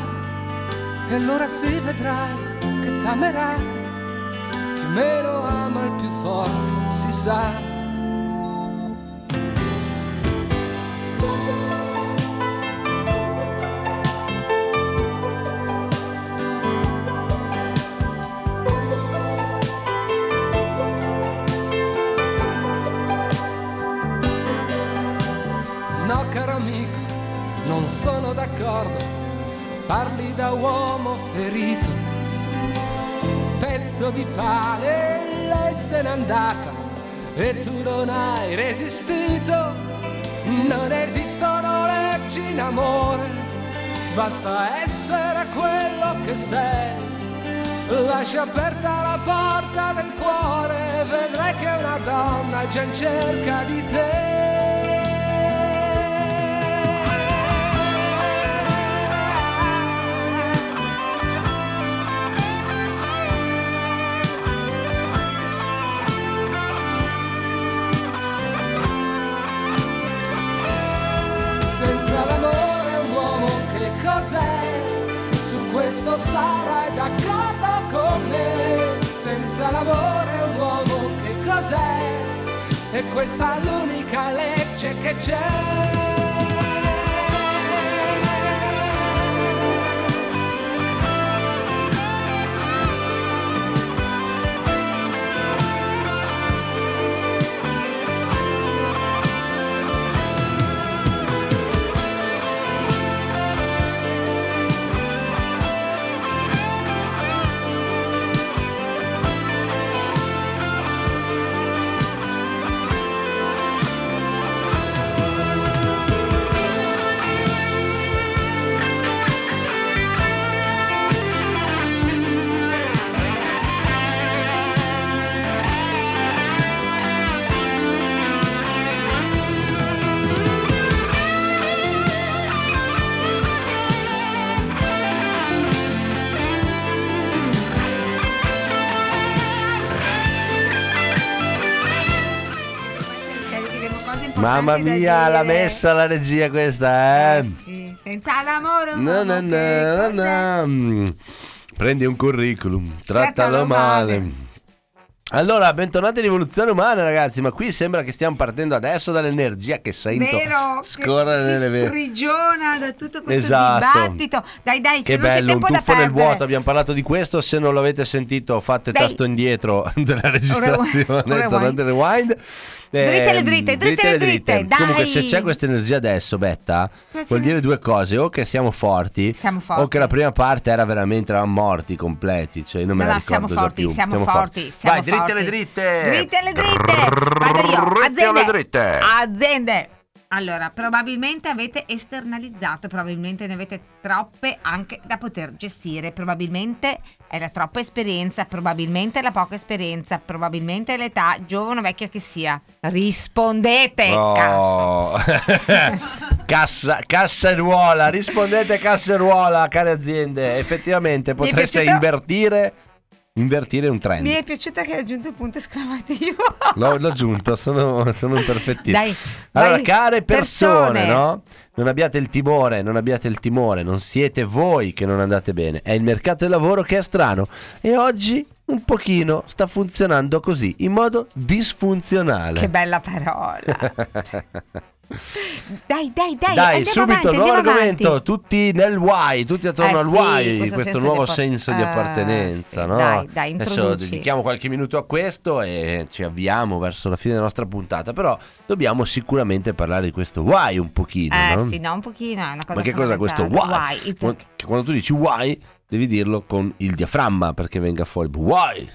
E allora si vedrai che t'amerà. Chi meno ama il più forte si sa. Sono d'accordo, parli da uomo ferito, pezzo di pane, lei se n'è andata. E tu non hai resistito, non esistono leggi in amore, basta essere quello che sei. Lascia aperta la porta del cuore, vedrai che una donna già in cerca di te. Sarai d'accordo con me. Senza l'amore un uomo che cos'è? E questa è l'unica legge che c'è. Mamma mia, l'ha messa la regia questa, eh. Eh sì, senza l'amore No, no, no, cos'è? no. Prendi un curriculum, trattalo Trattalo male. male. Allora, bentornati in Rivoluzione Umana, ragazzi. Ma qui sembra che stiamo partendo adesso dall'energia che sento Vero, scorrere che nelle si vene. sprigiona da tutto questo Esatto. dibattito. Dai, dai, Che bello, un tuffo nel vuoto. Abbiamo parlato di questo. Se non l'avete sentito, fate Dai. tasto indietro della registrazione. Tornate rewind. Dritte le Ehm, dritte, dritte le dritte, dai. Comunque, se c'è questa energia adesso, Betta, Cosa vuol dire due cose: o che siamo forti, Siamo forti. o che la prima parte era veramente eravamo morti completi. Cioè, io non me No, la no, siamo ricordo già forti, più. siamo forti, siamo Vai, dritte le dritte. Dritte le dritte. Vado io. Aziende. le dritte. Aziende. Allora, probabilmente avete esternalizzato, probabilmente ne avete troppe anche da poter gestire, probabilmente è la troppa esperienza, probabilmente è la poca esperienza, probabilmente è l'età, giovane o vecchia che sia. Rispondete. Oh. cassa, casseruola, rispondete casseruola, care aziende. Effettivamente potreste invertire, invertire un trend. Mi è piaciuta che hai aggiunto il punto esclamativo. L'ho, l'ho aggiunto, sono, sono un perfettino. Dai, allora, vai, care persone, persone. no? Non abbiate il timore, non abbiate il timore, non siete voi che non andate bene, è il mercato del lavoro che è strano e oggi un pochino sta funzionando così, in modo disfunzionale. Che bella parola. Dai, dai, dai, Dai, subito, avanti, nuovo argomento, avanti. tutti nel why, tutti attorno Eh al sì, why, questo questo, senso nuovo di senso di eh, appartenenza, sì, no? dai, dai, Adesso dedichiamo qualche minuto a questo e ci avviamo verso la fine della nostra puntata, però dobbiamo sicuramente parlare di questo why un pochino, Eh no? sì, no, un pochino, è una cosa Ma che cosa è questo why? Why, quando tu dici why, devi dirlo con il diaframma perché venga fuori why.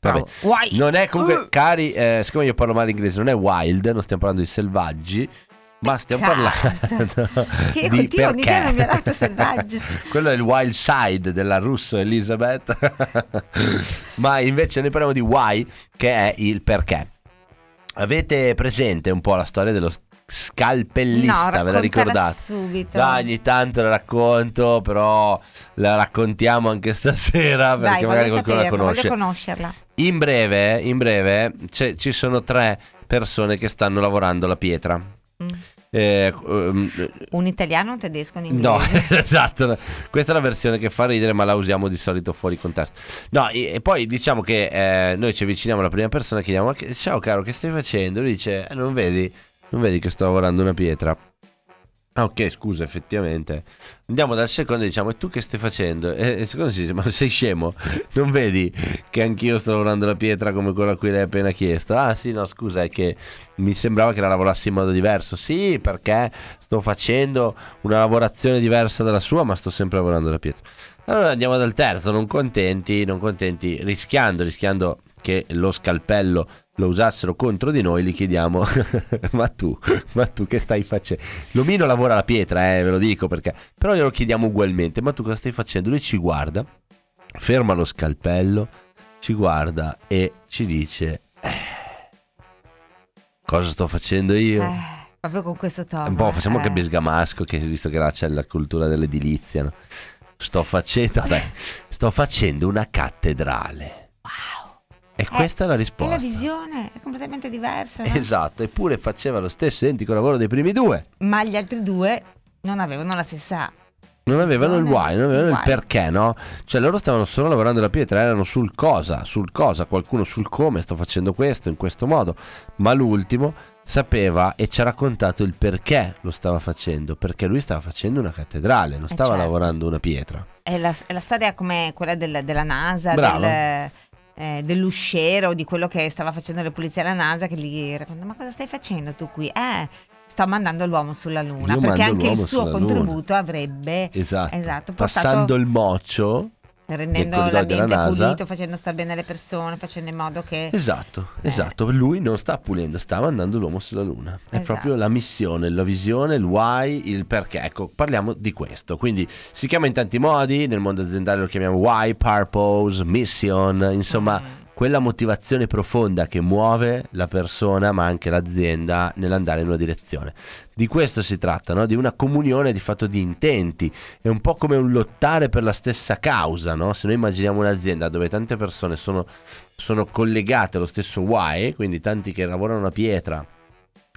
Vabbè. Why? Non è comunque, Uh. cari, eh, siccome io parlo male inglese, non è wild, non stiamo parlando di selvaggi, ma stiamo Peccato. parlando Che di continuo ogni giorno mi lato selvaggio. Quello è il wild side della russo Elizabeth. ma invece noi parliamo di why, che è il perché. Avete presente un po' la storia dello scalpellista, No, ve la ricordate? subito. Dai, ogni tanto la racconto, però la raccontiamo anche stasera perché Dai, magari qualcuno la saperla, conosce. voglio conoscerla. In breve, in breve ci sono tre persone che stanno lavorando la pietra. Mm. Eh, ehm, Un italiano, un tedesco, un No, inglese. esatto. no. Questa è la versione che fa ridere, ma la usiamo di solito fuori contesto. No, e, e poi diciamo che eh, noi ci avviciniamo alla prima persona e chiediamo: "Ma che- Ciao caro, che stai facendo? Lui dice: "Eh, Non vedi? Non vedi che sto lavorando una pietra? Ah, ok, scusa, effettivamente. Andiamo dal secondo e diciamo: E tu che stai facendo? E il secondo ci dice: Ma sei scemo? Non vedi che anch'io sto lavorando la pietra come quella a cui l'hai appena chiesto? Ah, sì, no, scusa, è che mi sembrava che la lavorassi in modo diverso. Sì, perché sto facendo una lavorazione diversa dalla sua, ma sto sempre lavorando la pietra. Allora andiamo dal terzo, non contenti, non contenti, rischiando, rischiando che lo scalpello lo usassero contro di noi, gli chiediamo: Ma tu, ma tu che stai facendo? L'omino lavora la pietra, eh, ve lo dico perché. Però glielo chiediamo ugualmente: Ma tu cosa stai facendo? Lui ci guarda, ferma lo scalpello, ci guarda e ci dice: "Eh, Cosa sto facendo io? Eh, proprio con questo tono. Un po' facciamo eh. anche Besgamasco, che visto che là c'è la cultura dell'edilizia, no? Sto facendo, dai, sto facendo una cattedrale. E questa è la E risposta. la visione è completamente diversa. no? Esatto, eppure faceva lo stesso identico lavoro dei primi due. Ma gli altri due non avevano la stessa. Non avevano il why, non avevano il perché, no? Cioè loro stavano solo lavorando la pietra, erano sul cosa, sul cosa, qualcuno sul come, sto facendo questo in questo modo. Ma l'ultimo sapeva e ci ha raccontato il perché lo stava facendo, perché lui stava facendo una cattedrale, non Eh, stava certo. lavorando una pietra. È la, è la storia come quella del- della NASA, Bravo. del, eh, dell'usciero, di quello che stava facendo le pulizie alla NASA, che gli racconta: Ma cosa stai facendo tu qui? Eh, sto mandando l'uomo sulla Luna. Io perché anche il suo contributo avrebbe. Esatto. Esatto, portato- Passando il moccio. Rendendo della l'ambiente NASA. pulito, facendo star bene le persone, facendo in modo che. Esatto, Eh. esatto. Lui non sta pulendo, sta mandando l'uomo sulla Luna. È Esatto. proprio la missione, la visione, il why, il perché. Ecco, parliamo di questo. Quindi si chiama in tanti modi, nel mondo aziendale lo chiamiamo why, purpose, mission, insomma, Mm. Quella motivazione profonda che muove la persona, ma anche l'azienda nell'andare in una direzione. Di questo si tratta, no? di una comunione di fatto di intenti. È un po' come un lottare per la stessa causa, no? Se noi immaginiamo un'azienda dove tante persone sono, sono collegate allo stesso why, quindi tanti che lavorano la pietra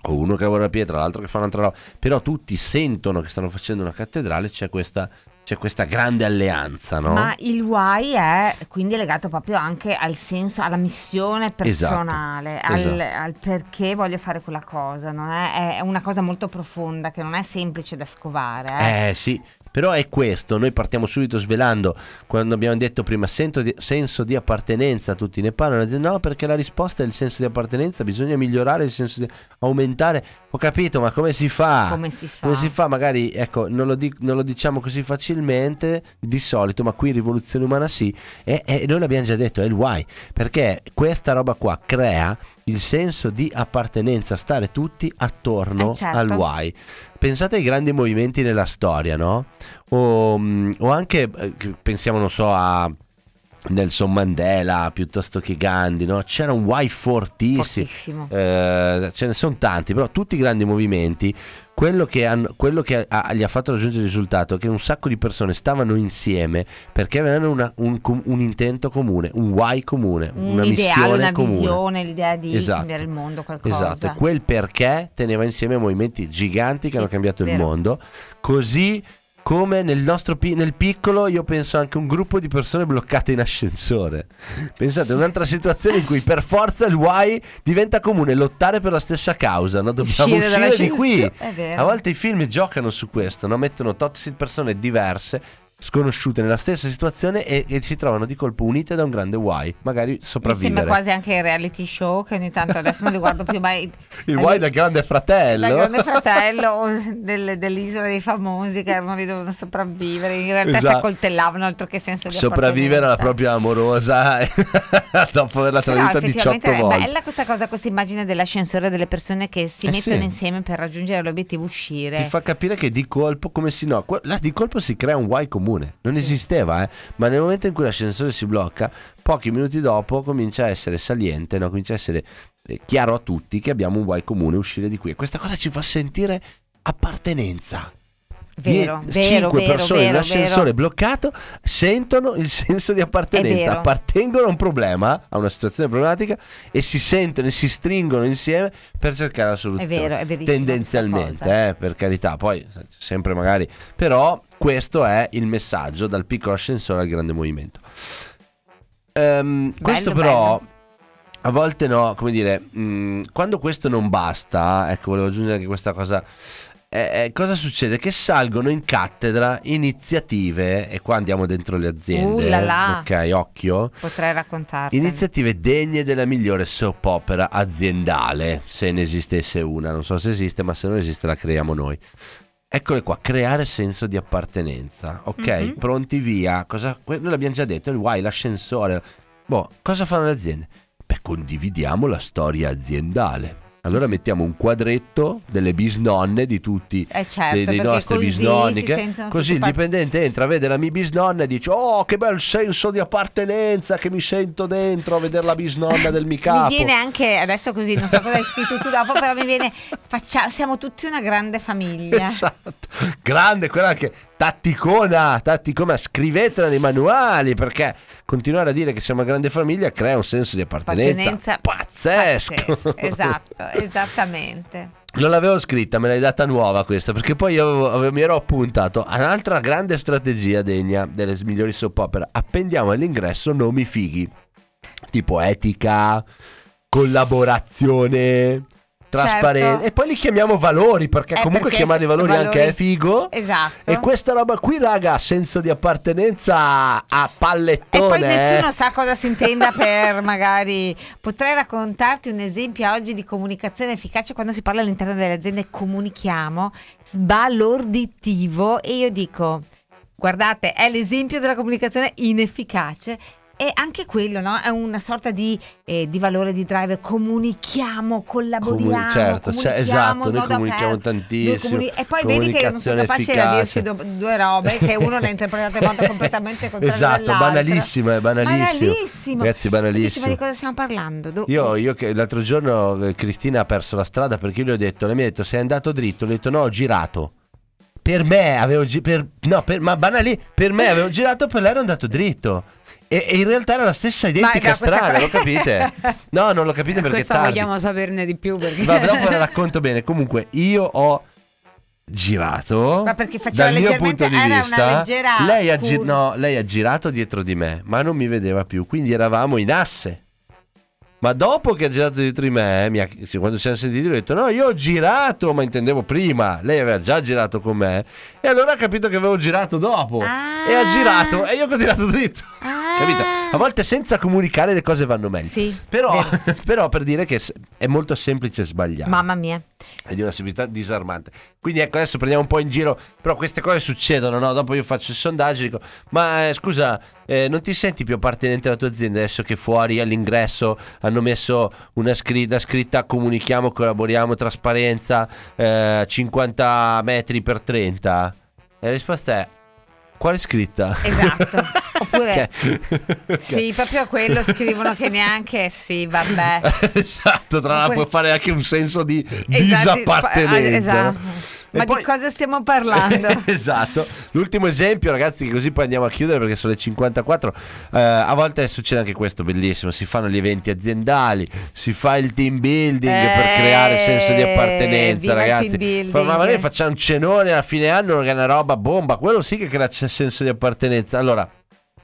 o uno che lavora la pietra, l'altro che fa un'altra roba, però tutti sentono che stanno facendo una cattedrale, c'è questa, c'è questa grande alleanza, no? Ma il why è quindi legato proprio anche al senso, alla missione personale, al, esatto. al perché voglio fare quella cosa. Non è, è una cosa molto profonda che non è semplice da scovare. eh. Eh sì, però è questo, noi partiamo subito svelando, quando abbiamo detto prima sento di- senso di appartenenza, tutti ne parlano, dicono, no perché la risposta è il senso di appartenenza, bisogna migliorare il senso di aumentare, ho capito ma come si fa? Come si fa? Come si fa? Magari, ecco, non lo, di- non lo diciamo così facilmente di solito, ma qui in Rivoluzione Umana sì, e, e noi l'abbiamo già detto, è il why, perché questa roba qua crea il senso di appartenenza, stare tutti attorno Eh, certo. al why. Pensate ai grandi movimenti nella storia, no? O, mm, o anche, eh, pensiamo, non so, a Nelson Mandela piuttosto che Gandhi, no? C'era un why fortissimo. Eh, ce ne sono tanti, però tutti i grandi movimenti, quello che, hanno- quello che ha- gli ha fatto raggiungere il risultato è che un sacco di persone stavano insieme perché avevano una- un, un intento comune, un why comune, una un ideale, missione una comune. visione, l'idea di Esatto. cambiare il mondo, qualcosa. Esatto, e quel perché teneva insieme movimenti giganti che Sì, hanno cambiato il mondo, così come nel nostro pi- nel piccolo io penso anche un gruppo di persone bloccate in ascensore. Pensate, un'altra situazione in cui per forza il why diventa comune, lottare per la stessa causa, no? dobbiamo Uscire uscire, di qui. A volte i film giocano su questo, no? mettono tot persone diverse sconosciute nella stessa situazione e, e si trovano di colpo unite da un grande why, magari Mi sembra sopravvivere. quasi anche il reality show che ogni tanto adesso non li guardo più mai. Il why del grande fratello. Dal grande fratello o del- dell'isola dei famosi che erano lì dovevano sopravvivere. In realtà si Esatto. accoltellavano altro che senso di sopravvivere alla propria amorosa dopo averla tradita effettivamente 18 è volte. bella questa cosa, questa immagine dell'ascensore delle persone che si Eh mettono sì. insieme per raggiungere l'obiettivo uscire. Ti fa capire che di colpo, come si no, di colpo si crea un why comune. Non esisteva, eh. Ma nel momento in cui l'ascensore si blocca, pochi minuti dopo comincia a essere saliente, no? comincia a essere eh, chiaro a tutti che abbiamo un why comune, uscire di qui. E questa cosa ci fa sentire appartenenza. Vero, Die- vero, cinque vero, persone in un vero, ascensore vero. bloccato sentono il senso di appartenenza, appartengono a un problema, a una situazione problematica e si sentono e si stringono insieme per cercare la soluzione. È vero, è verissimo Tendenzialmente, eh, per carità, poi sempre magari, però questo è il messaggio dal piccolo ascensore al grande movimento. Ehm, questo però bello. a volte no, come dire, mh, quando questo non basta, ecco, volevo aggiungere anche questa cosa. eh, eh, cosa succede? Che salgono in cattedra iniziative, e qua andiamo dentro le aziende. Uh là là. Ok, occhio. Potrei raccontarti. Iniziative degne della migliore soap opera aziendale, se ne esistesse una. Non so se esiste, ma se non esiste la creiamo noi. Eccole qua, creare senso di appartenenza. Ok, Mhm. pronti via. Cosa, noi l'abbiamo già detto, il why, l'ascensore. Boh, cosa fanno le aziende? Beh, condividiamo la storia aziendale. Allora mettiamo un quadretto delle bisnonne di tutti Eh certo, dei, dei nostri così bisnonni. che- così il par- dipendente entra, vede la mia bisnonna e dice: Oh, che bel senso di appartenenza che mi sento dentro a vedere la bisnonna del mio capo. Mi viene anche adesso così, non so cosa hai scritto tu dopo, però mi viene faccia- siamo tutti una grande famiglia. Esatto, grande quella che tatticona, tatticona, scrivetela nei manuali perché continuare a dire che siamo una grande famiglia crea un senso di appartenenza, Appartenenza pazzesco. Pazzesco, Esatto, esattamente. Non l'avevo scritta, me l'hai data nuova questa, perché poi io avevo- mi ero appuntato a un'altra grande strategia degna delle migliori soap opera. Appendiamo all'ingresso nomi fighi, tipo etica, collaborazione, trasparenza. Certo. E poi li chiamiamo valori, perché Eh, comunque perché chiamare i valori, valori- anche è figo. Esatto. E questa roba qui, raga, ha senso di appartenenza a E pallettone. poi eh. nessuno sa cosa si intenda per magari. Potrei raccontarti un esempio oggi di comunicazione efficace quando si parla all'interno delle aziende comunichiamo sbalorditivo e io dico guardate è l'esempio della comunicazione inefficace e anche quello no? è una sorta di, eh, di valore di driver comunichiamo collaboriamo Comuni- certo, cioè, comunichiamo esatto, noi comunichiamo tantissimo, comuni- e poi vedi che non sono capaci a dirsi do- due robe che uno le ha interpretate in modo completamente contrario Esatto, dall'altro. banalissimo, è banalissimo. Banalissimo. Ragazzi, dici, ma banalissimo. di cosa stiamo parlando? Do- Io, io che l'altro giorno eh, Cristina ha perso la strada perché io le ho detto, lei mi ha detto sei andato dritto, le ho detto no ho girato. Per me avevo girato, no, per, ma banali, per me avevo girato, per lei ero andato dritto. E, e in realtà era la stessa identica Ma, strada, lo capite? No, non lo capite perché Questa tardi. vogliamo saperne di più perché... Vabbè, dopo la racconto bene. Comunque, io ho girato. Ma perché faceva dal mio punto di era una vista. leggera lei, ha gi- no, lei ha girato dietro di me, ma non mi vedeva più. Quindi eravamo in asse. Ma dopo che ha girato dietro di me, mi ha- quando ci siamo sentiti, ho detto: No, io ho girato, ma intendevo prima. Lei aveva già girato con me. E allora ha capito che avevo girato dopo. Ah. E ha girato, e io ho continuato dritto. Ah. Capito? A volte senza comunicare le cose vanno meglio. Sì, Però, però per dire che è molto semplice sbagliare Mamma mia. è di una semplicità disarmante. Quindi ecco, adesso prendiamo un po' in giro, però queste cose succedono, no? Dopo io faccio il sondaggio e dico, ma eh, scusa, eh, non ti senti più appartenente alla tua azienda adesso che fuori all'ingresso hanno messo una scritta, scritta comunichiamo, collaboriamo, trasparenza, eh, 50 metri per 30? E la risposta è, quale scritta? Esatto. Oppure Ok. sì, proprio quello scrivono che neanche sì, vabbè. esatto, tra l'altro può fare anche un senso di Esatto, disappartenenza. esatto. Ma poi- di cosa stiamo parlando? esatto. L'ultimo esempio, ragazzi, che così poi andiamo a chiudere perché sono le 54. Eh, a volte succede anche questo, bellissimo. Si fanno gli eventi aziendali, si fa il team building per Eh, creare senso di appartenenza, ragazzi. Ma noi facciamo un cenone a fine anno che è una roba bomba. Quello sì che crea senso di appartenenza. Allora.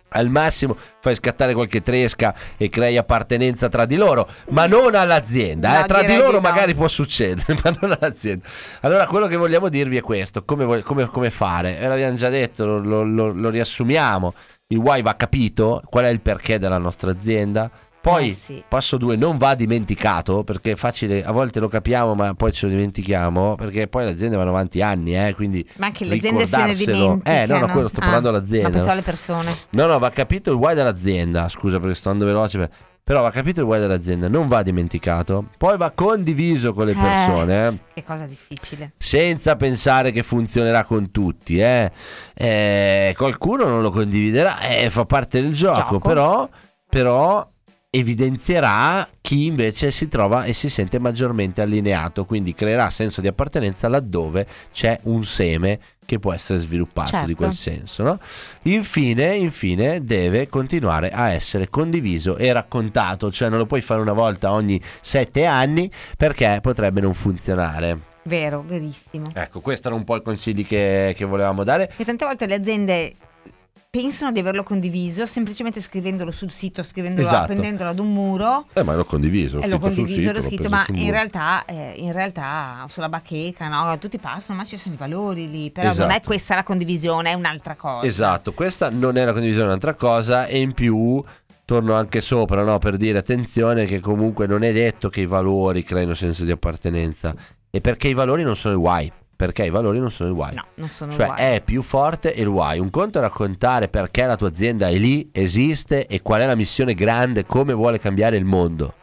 Al massimo fai scattare qualche tresca e crei appartenenza tra di loro, ma non all'azienda. Eh. Tra di loro magari può succedere, ma non all'azienda. Allora, quello che vogliamo dirvi è questo: come, come- come fare? Ve l'abbiamo già detto, lo, lo- lo- lo riassumiamo. Il why va capito, qual è il perché della nostra azienda. Poi, Eh sì. passo 2, non va dimenticato perché è facile, a volte lo capiamo, ma poi ce lo dimentichiamo. Perché poi le aziende vanno avanti anni, eh, quindi Ma anche le aziende se ne dimenticano. Eh, no, no, quello sto Ah, parlando dell'azienda. Ma pensavo alle persone. No, no, va capito il why dell'azienda. Scusa perché sto andando veloce. per- Però va capito il why dell'azienda, non va dimenticato. Poi va condiviso con le Eh. persone, eh, Che cosa difficile. senza pensare che funzionerà con tutti. Eh. Eh, qualcuno non lo condividerà, eh, fa parte del gioco, Gioco. però, però evidenzierà chi invece si trova e si sente maggiormente allineato, quindi creerà senso di appartenenza laddove c'è un seme che può essere sviluppato Certo. di quel senso. No? Infine, infine, deve continuare a essere condiviso e raccontato, cioè non lo puoi fare una volta ogni sette anni perché potrebbe non funzionare. Vero, verissimo. Ecco, questi erano un po' i consigli che, che volevamo dare. Che tante volte le aziende pensano di averlo condiviso semplicemente scrivendolo sul sito, scrivendolo, Esatto. appendendolo ad un muro Eh, ma l'ho condiviso. l'ho condiviso, l'ho scritto, ma in realtà, eh, in realtà sulla bacheca no, tutti passano, ma ci sono i valori lì, però non è Esatto. questa la condivisione, è un'altra cosa. Esatto, questa non è la condivisione, è un'altra cosa. E in più, torno anche sopra, no? Per dire attenzione che comunque non è detto che i valori creino senso di appartenenza. E perché i valori non sono il why. Perché i valori non sono il why. No, non sono Cioè uguali. è più forte il why. Un conto è raccontare perché la tua azienda è lì, esiste e qual è la missione grande, come vuole cambiare il mondo.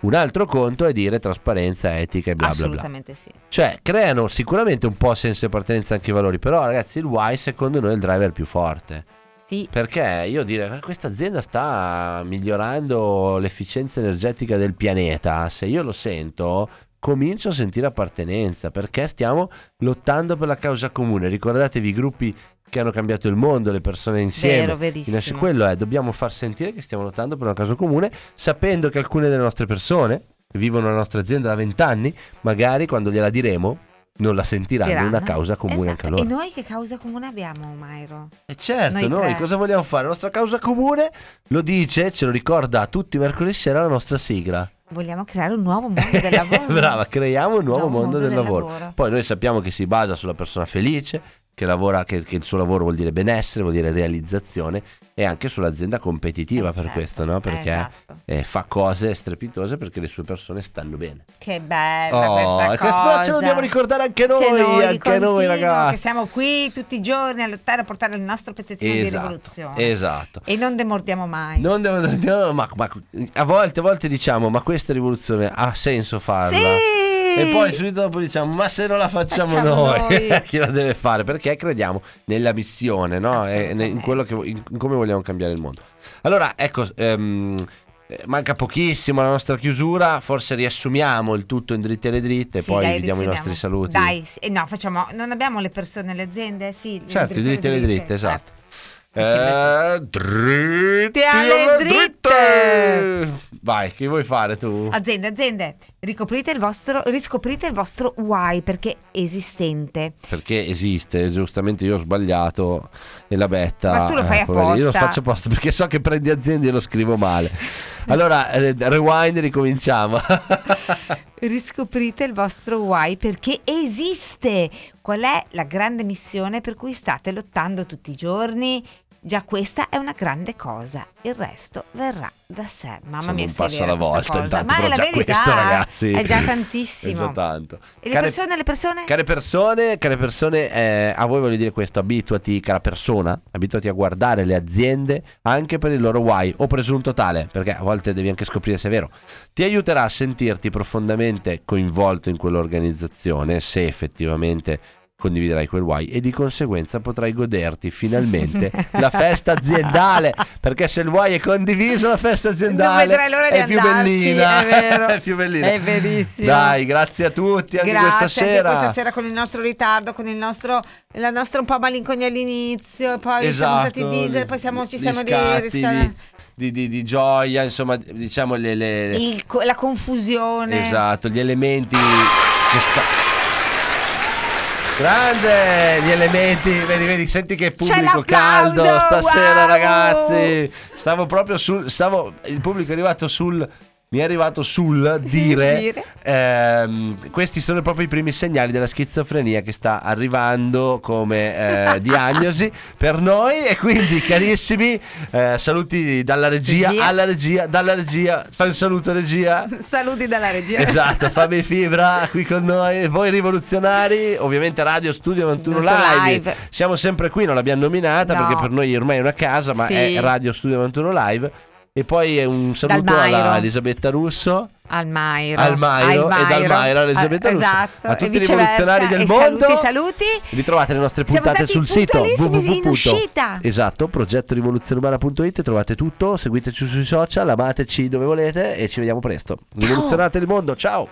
Un altro conto è dire trasparenza, etica e bla bla bla. Assolutamente sì. Cioè, creano sicuramente un po' senso di appartenenza anche i valori, però ragazzi il why secondo noi è il driver più forte. Sì, Perché io dire, "Ma questa azienda sta migliorando l'efficienza energetica del pianeta, se io lo sento, comincio a sentire appartenenza, perché stiamo lottando per la causa comune. Ricordatevi i gruppi che hanno cambiato il mondo, le persone insieme. vero, verissimo. Quello è, dobbiamo far sentire che stiamo lottando per una causa comune, sapendo che alcune delle nostre persone che vivono nella nostra azienda da vent'anni, magari quando gliela diremo, non la sentiranno Diranno. una causa comune Esatto. anche loro. E noi che causa comune abbiamo, Mairo? E certo, Noi noi, cosa vogliamo fare? La nostra causa comune lo dice, ce lo ricorda tutti mercoledì sera la nostra sigla. Vogliamo creare un nuovo mondo del lavoro. Brava, creiamo un nuovo mondo, del, lavoro. lavoro. Poi noi sappiamo che si basa sulla persona felice, che lavora, che, che il suo lavoro vuol dire benessere, vuol dire realizzazione e anche sull'azienda competitiva Eh, per certo. questo, no? Perché Esatto. eh, fa cose strepitose perché le sue persone stanno bene. Che bella Oh, questa cosa. però ce lo dobbiamo ricordare anche noi, noi anche continuo, noi Che ragazzi. siamo qui tutti i giorni a lottare a portare il nostro pezzettino di Esatto, rivoluzione. esatto. E non demordiamo mai. Non no, ma, ma a volte, a volte diciamo, ma questa rivoluzione ha senso farla? Sì! E poi subito dopo diciamo, ma se non la facciamo, Facciamo noi, noi. chi la deve fare? Perché crediamo nella missione, no? E in, quello che, in, come vogliamo cambiare il mondo. Allora, ecco, ehm, eh, manca pochissimo alla nostra chiusura, forse riassumiamo il tutto in dritte le dritte, Sì, poi dai, vi diamo i nostri saluti. Dai. Eh, no, facciamo. Non abbiamo le persone, le aziende? Sì, Certo, i dritti e le dritte, esatto. Eh, sì, Eh, dritti alle Vai, che vuoi fare tu? Aziende, aziende, ricoprite il vostro, riscoprite il vostro why perché esistente. Perché esiste, giustamente io ho sbagliato e la betta. Ma tu lo fai poverina, Io lo apposta. faccio apposta perché so che prendi aziende e lo scrivo male. Allora, eh, rewind, ricominciamo. Riscoprite il vostro why perché esiste. Qual è la grande missione per cui state lottando tutti i giorni? Già questa è una grande cosa, il resto verrà da sé. Mamma Sono mia, un è passo alla volta, intanto, Ma è la già verità, questo, ragazzi. È già È tantissimo. già tanto. E le Care- persone, le persone? Care persone, care persone eh, a voi voglio dire questo, abituati, cara persona, abituati a guardare le aziende anche per il loro why o presunto tale, perché a volte devi anche scoprire se è vero. Ti aiuterà a sentirti profondamente coinvolto in quell'organizzazione se effettivamente condividerai quel why e di conseguenza potrai goderti finalmente la festa aziendale perché se il why è condiviso la festa aziendale è più andarci, bellina è vero. è più bellina È verissimo. dai grazie a tutti anche Grazie questa anche sera questa sera con il nostro ritardo, con il nostro, la nostra un po' malinconia all'inizio, poi siamo esatto stati diesel, poi siamo, ci siamo ri- scatti risca- di, di, di- gioia insomma diciamo le, le- il la confusione. esatto gli elementi che sta Grande gli elementi, vedi, vedi, senti che pubblico caldo stasera wow! ragazzi. Stavo proprio sul, stavo, il pubblico è arrivato sul, mi è arrivato sul dire, Dire. ehm, questi sono proprio i primi segnali della schizofrenia che sta arrivando come eh, diagnosi per noi e quindi carissimi, eh, saluti dalla regia, Regia. alla regia, dalla regia, fai un saluto regia. Saluti dalla regia. Esatto, Fabio Fibra qui con noi, voi rivoluzionari, ovviamente Radio Studio 91 Molto Live. live. Siamo sempre qui, non l'abbiamo nominata No. perché per noi ormai è una casa, ma Sì. è Radio Studio 91 Live. E poi un saluto alla Elisabetta Russo, Al Mairo. al Mairo, e dal Mairo alla Elisabetta Ah, Russo. Esatto. A tutti i rivoluzionari del mondo. Saluti, saluti. Ritrovate le nostre puntate sul sito puntualissimi in www. uscita. Esatto, progettorivoluzioneumana.it, trovate tutto, seguiteci sui social, amateci dove volete e ci vediamo presto. Rivoluzionate il mondo, ciao!